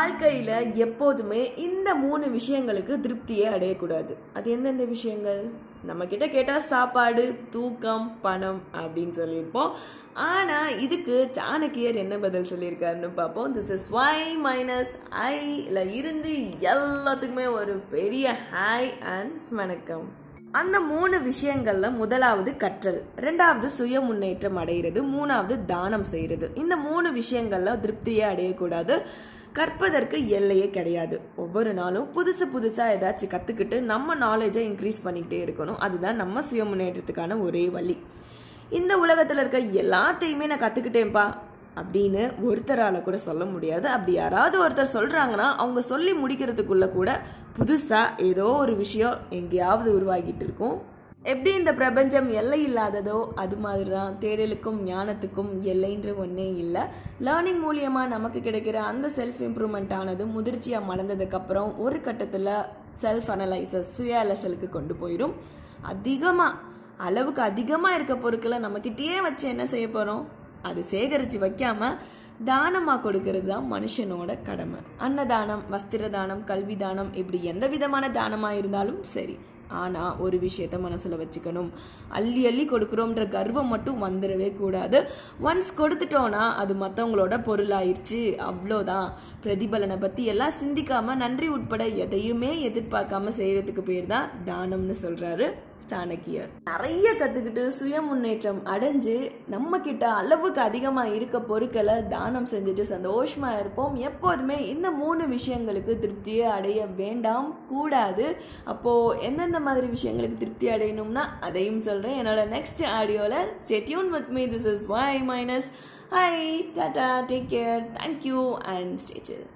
வாழ்க்கையில் எப்போதுமே இந்த மூணு விஷயங்களுக்கு திருப்தியே அடையக்கூடாது. அது எந்தெந்த விஷயங்கள்? நம்ம கிட்ட கேட்டால் சாப்பாடு தூக்கம் பணம் அப்படின்னு சொல்லியிருப்போம். ஆனால் இதுக்கு சாணக்கியர் என்ன பதில் சொல்லியிருக்காருன்னு பார்ப்போம். திஸ் இஸ் ஒய் மைனஸ் ஐல இருந்து எல்லாத்துக்குமே ஒரு பெரிய ஹாய் அண்ட் வணக்கம். அந்த மூணு விஷயங்கள்ல முதலாவது கற்றல் ரெண்டாவது சுய முன்னேற்றம் அடைகிறது மூணாவது தானம் செய்கிறது இந்த மூணு விஷயங்கள்ல திருப்தியே அடையக்கூடாது. கற்பதற்கு எல்லையே கிடையாது. ஒவ்வொரு நாளும் புதுசு புதுசாக ஏதாச்சும் கற்றுக்கிட்டு நம்ம நாலேஜை இன்க்ரீஸ் பண்ணிக்கிட்டே இருக்கணும். அதுதான் நம்ம சுய முன்னேற்றத்துக்கான ஒரே வழி. இந்த உலகத்தில் இருக்க எல்லாத்தையுமே நான் கற்றுக்கிட்டேன்ப்பா அப்படின்னு ஒருத்தரால் கூட சொல்ல முடியாது. அப்படி யாராவது ஒருத்தர் சொல்கிறாங்கன்னா அவங்க சொல்லி முடிக்கிறதுக்குள்ளே கூட புதுசாக ஏதோ ஒரு விஷயம் எங்கேயாவது உருவாகிட்டு இருக்கும். எப்படி இந்த பிரபஞ்சம் எல்லை இல்லாததோ அது மாதிரி தான் தேடலுக்கும் ஞானத்துக்கும் எல்லைன்ற ஒன்றே இல்லை. லேர்னிங் மூலியமாக நமக்கு கிடைக்கிற அந்த செல்ஃப் இம்ப்ரூவ்மெண்ட் ஆனது முதிர்ச்சியாக மலர்ந்ததுக்கப்புறம் ஒரு கட்டத்தில் செல்ஃப் அனலைசஸ் சுய அலசலுக்கு கொண்டு போயிடும் அதிகமாக அளவுக்கு அதிகமாக இருக்க பொருட்களை நம்மக்கிட்டேயே வச்சு என்ன செய்ய போகிறோம் அது சேகரித்து வைக்காமல் தானமாக கொடுக்கறது தான் மனுஷனோட கடமை. அன்னதானம் வஸ்திர தானம் கல்வி தானம் இப்படி எந்த விதமான தானமாக இருந்தாலும் சரி. ஆனால் ஒரு விஷயத்த மனசில் வச்சுக்கணும். அள்ளி அள்ளி கொடுக்குறோன்ற கர்வம் மட்டும் வந்துடவே கூடாது. ஒன்ஸ் கொடுத்துட்டோன்னா அது மற்றவங்களோட பொருளாயிருச்சு. அவ்வளோதான். பிரதிபலனை பற்றி எல்லாம் சிந்திக்காமல் நன்றி உட்பட எதையுமே எதிர்பார்க்காம செய்கிறதுக்கு பேர் தான் தானம்னு சொல்கிறாரு சாணக்கியர். நிறைய கற்றுக்கிட்டு சுய முன்னேற்றம் அடைஞ்சு நம்ம கிட்ட அளவுக்கு அதிகமாக இருக்க பொருட்களை தானம் செஞ்சுட்டு சந்தோஷமாக இருப்போம். எப்போதுமே இந்த மூணு விஷயங்களுக்கு திருப்தியை அடைய வேண்டாம். கூடாது. அப்போது எந்தெந்த மாதிரி விஷயங்களுக்கு திருப்தி அடையணும்னா அதையும் சொல்கிறேன் என்னோட நெக்ஸ்ட் ஆடியோவில் stay tuned with me this is why minus hi tata take care thank you and ஸ்டேச்சில்